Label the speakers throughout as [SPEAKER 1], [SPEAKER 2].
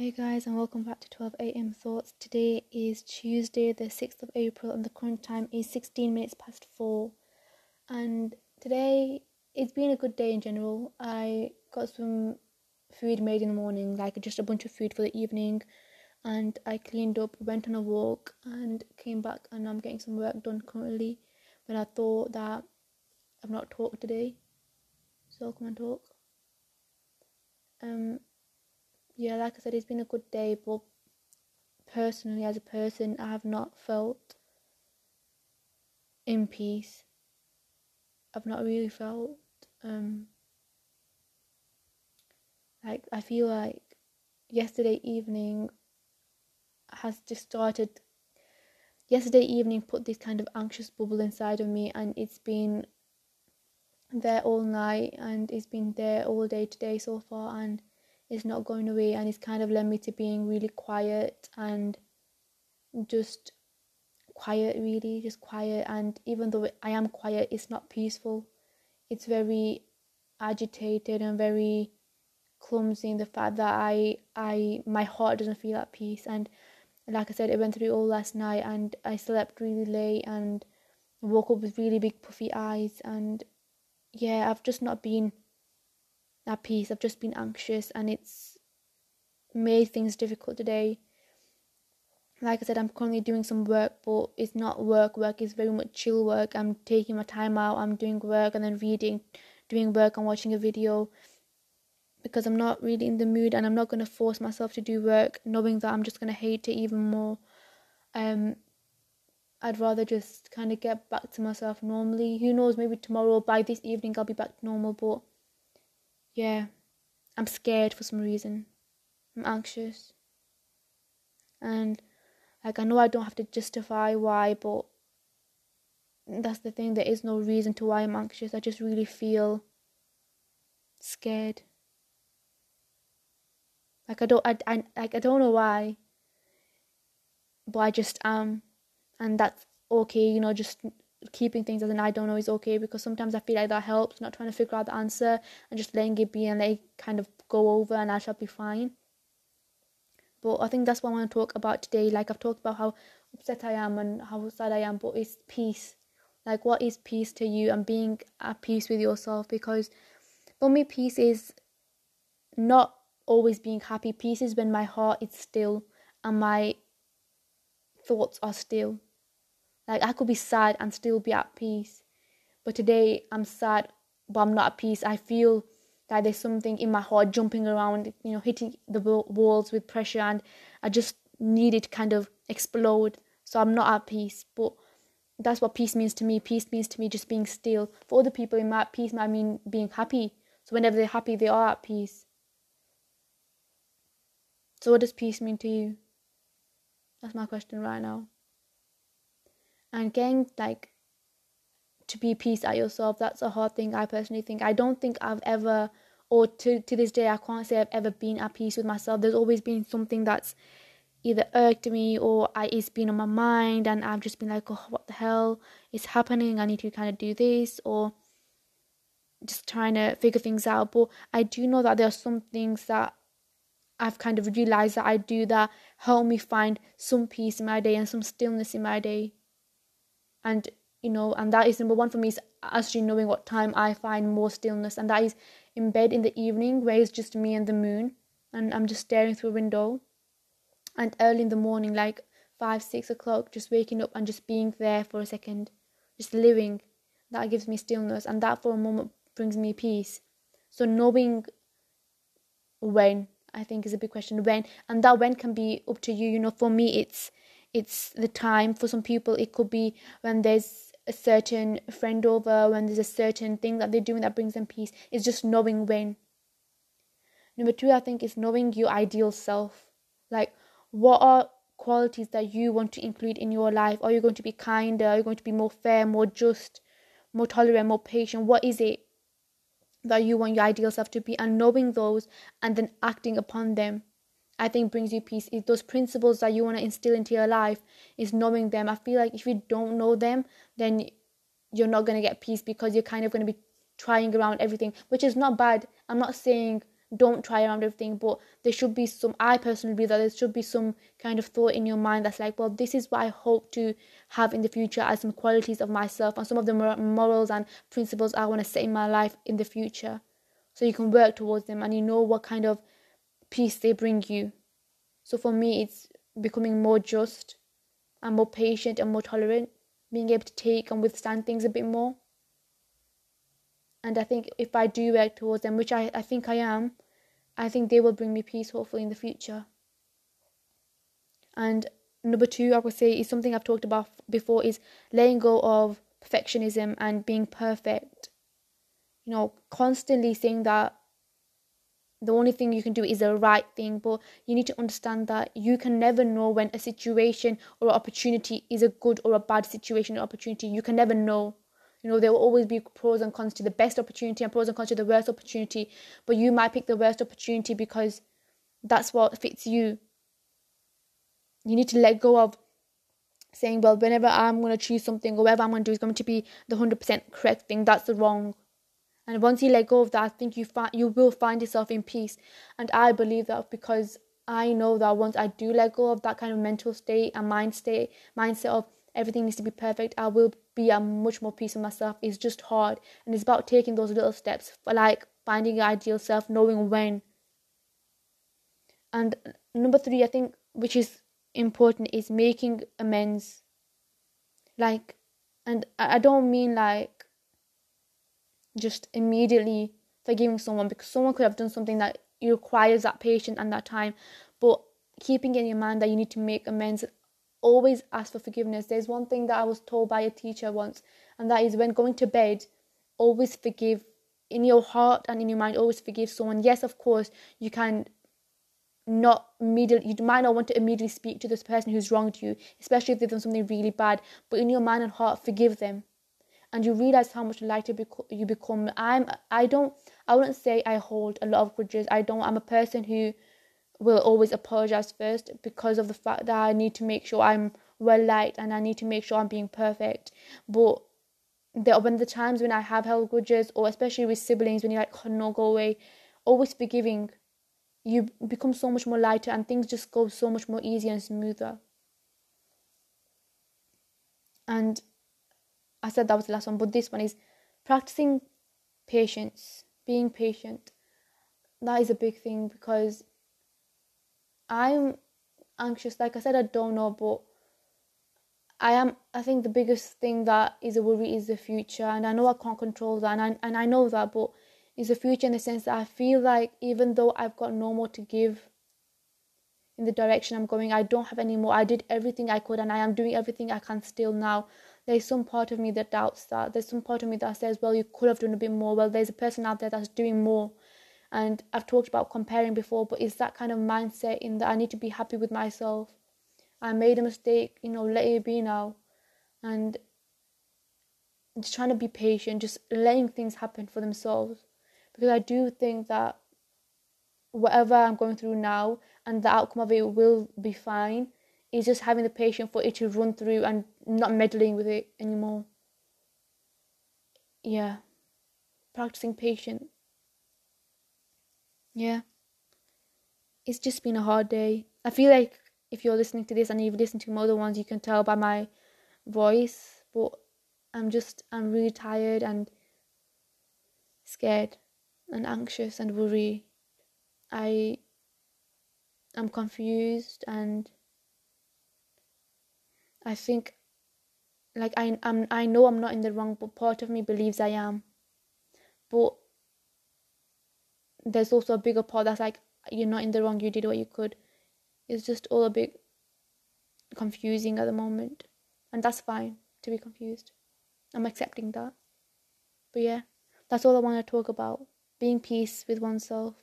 [SPEAKER 1] Hey guys, and welcome back to 12 a.m. Thoughts. Today is Tuesday, the 6th of April, and the current time is 16 minutes past 4. And today, it's been a good day in general. I got some food made in the morning, like just a bunch of food for the evening, and I cleaned up, went on a walk, and came back, and I'm getting some work done currently. But I thought that I've not talked today, so I'll come and talk. Um, yeah, like I said, it's been a good day, but personally, as a person, I have not felt in peace. I've not really felt um like I feel like yesterday evening has just started yesterday evening put this kind of anxious bubble inside of me and it's been there all night and it's been there all day today so far and it's not going away and it's kind of led me to being really quiet and just quiet really just quiet. And even though i am quiet it's not peaceful. It's very agitated and very clumsy in the fact that i i my heart doesn't feel at peace. And like i said it went through all last night and i slept really late and woke up with really big puffy eyes. And yeah i've just not been at peace. I've just been anxious and it's made things difficult today. Like I said, I'm currently doing some work, but it's not work. Work is very much chill work. I'm taking my time out. I'm doing work and then reading, doing work and watching a video because I'm not really in the mood and I'm not going to force myself to do work knowing that I'm just going to hate it even more. Um, I'd rather just kind of get back to myself normally. Who knows, maybe tomorrow by this evening I'll be back to normal, but yeah, I'm scared for some reason. I'm anxious. And like I know I don't have to justify why, but that's the thing. There is no reason to why I'm anxious. I just really feel scared. Like I don't, I, I like I don't know why, but I just am, and that's okay. You know, just keeping things as an I don't know is okay because sometimes I feel like that helps, not trying to figure out the answer and just letting it be and let it kind of go over and I shall be fine. But I think that's what I want to talk about today. Like I've talked about how upset I am and how sad I am, but it's peace. Like what is peace to you and being at peace with yourself because for me peace is not always being happy. Peace is when my heart is still and my thoughts are still like I could be sad and still be at peace. But today I'm sad, but I'm not at peace. I feel that there's something in my heart jumping around, you know, hitting the walls with pressure, and I just need it to kind of explode. So I'm not at peace. But that's what peace means to me. Peace means to me just being still. For other people, in my peace might mean being happy. So whenever they're happy, they are at peace. So what does peace mean to you? That's my question right now and getting like to be peace at yourself that's a hard thing. I personally think i don't think i've ever or to to this day i can't say i've ever been at peace with myself. There's always been something that's either irked me or I, it's been on my mind and i've just been like oh what the hell is happening? I need to kind of do this or just trying to figure things out. But i do know that there are some things that i've kind of realized that i do that help me find some peace in my day and some stillness in my day and you know and that is number one for me is actually knowing what time i find more stillness. And that is in bed in the evening where it's just me and the moon. And i'm just staring through a window. And early in the morning like five six o'clock just waking up and just being there for a second. Just living. That gives me stillness. And that for a moment brings me peace. So knowing when i think is a big question. When. And that when can be up to you. You know for me it's it's the time for some people it could be when there's a certain friend over when there's a certain thing that they're doing that brings them peace. It's just knowing when. Number two i think is knowing your ideal self. Like what are qualities that you want to include in your life? Are you going to be kinder? Are you going to be more fair more just more tolerant more patient? What is it that you want your ideal self to be? And knowing those and then acting upon them I think brings you peace is those principles that you want to instill into your life is knowing them. I feel like if you don't know them, then you're not going to get peace because you're kind of going to be trying around everything, which is not bad. I'm not saying don't try around everything but there should be some i personally believe that there should be some kind of thought in your mind that's like well this is what i hope to have in the future as some qualities of myself and some of the morals and principles i want to set in my life in the future so you can work towards them and you know what kind of peace they bring you so for me it's becoming more just and more patient and more tolerant being able to take and withstand things a bit more and I think if I do work towards them, which I, I think I am, I think they will bring me peace hopefully in the future. And number two, I would say, is something I've talked about before is letting go of perfectionism and being perfect. You know, constantly saying that the only thing you can do is the right thing, but you need to understand that you can never know when a situation or opportunity is a good or a bad situation or opportunity. You can never know. You know, there will always be pros and cons to the best opportunity and pros and cons to the worst opportunity. But you might pick the worst opportunity because that's what fits you. You need to let go of saying, well, whenever I'm going to choose something or whatever I'm going to do is going to be the 100% correct thing. That's the wrong. And once you let go of that, I think you find you will find yourself in peace. And I believe that because I know that once I do let go of that kind of mental state and mind state, mindset of everything needs to be perfect, I will be at much more peace with myself. It's just hard. And it's about taking those little steps for like finding your ideal self, knowing when. And number three, I think, which is important, is making amends. Like, and I don't mean like just immediately forgiving someone because someone could have done something that requires that patience and that time, but keeping in your mind that you need to make amends always ask for forgiveness. There's one thing that I was told by a teacher once, and that is when going to bed, always forgive in your heart and in your mind. Always forgive someone. Yes, of course, you can not immediately you might not want to immediately speak to this person who's wronged you especially if they've done something really bad but in your mind and heart forgive them and you realize how much lighter you become i'm i don't i wouldn't say i hold a lot of grudges i don't i'm a person who will always apologize first because of the fact that I need to make sure I'm well liked and I need to make sure I'm being perfect. But there when the times when I have held grudges or especially with siblings when you're like, oh, no, go away, always forgiving, you become so much more lighter and things just go so much more easier and smoother. And I said that was the last one, but this one is practicing patience, being patient. That is a big thing because I'm anxious. Like I said, I don't know, but I am. I think the biggest thing that is a worry is the future, and I know I can't control that, and I and I know that, but is the future in the sense that I feel like even though I've got no more to give in the direction I'm going, I don't have any more. I did everything I could, and I am doing everything I can still now. There's some part of me that doubts that. There's some part of me that says, well, you could have done a bit more. Well, there's a person out there that's doing more and I've talked about comparing before, but it's that kind of mindset in that I need to be happy with myself. I made a mistake, you know, let it be now. And just trying to be patient, just letting things happen for themselves. Because I do think that whatever I'm going through now and the outcome of it will be fine. It's just having the patience for it to run through and not meddling with it anymore. Yeah. Practicing patience yeah. It's just been a hard day. I feel like if you're listening to this and you've listened to my other ones, you can tell by my voice, but I'm just, I'm really tired and scared and anxious and worried. I am confused and I think like I I'm, I know I'm not in the wrong but part of me believes I am. But there's also a bigger part that's like you're not in the wrong you did what you could. It's just all a bit confusing at the moment. And that's fine to be confused. I'm accepting that. But yeah that's all i want to talk about. Being peace with oneself.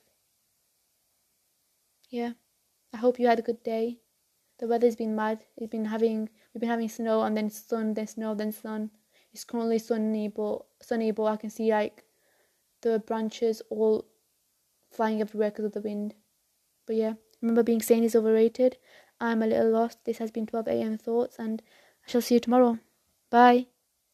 [SPEAKER 1] Yeah. I hope you had a good day the weather's been mad it's been having we've been having snow and then sun then snow then sun it's currently sunny but sunny but i can see like the branches all flying everywhere because of the wind. But yeah, remember being sane is overrated. I'm a little lost. This has been 12 a.m. thoughts, and I shall see you tomorrow. Bye.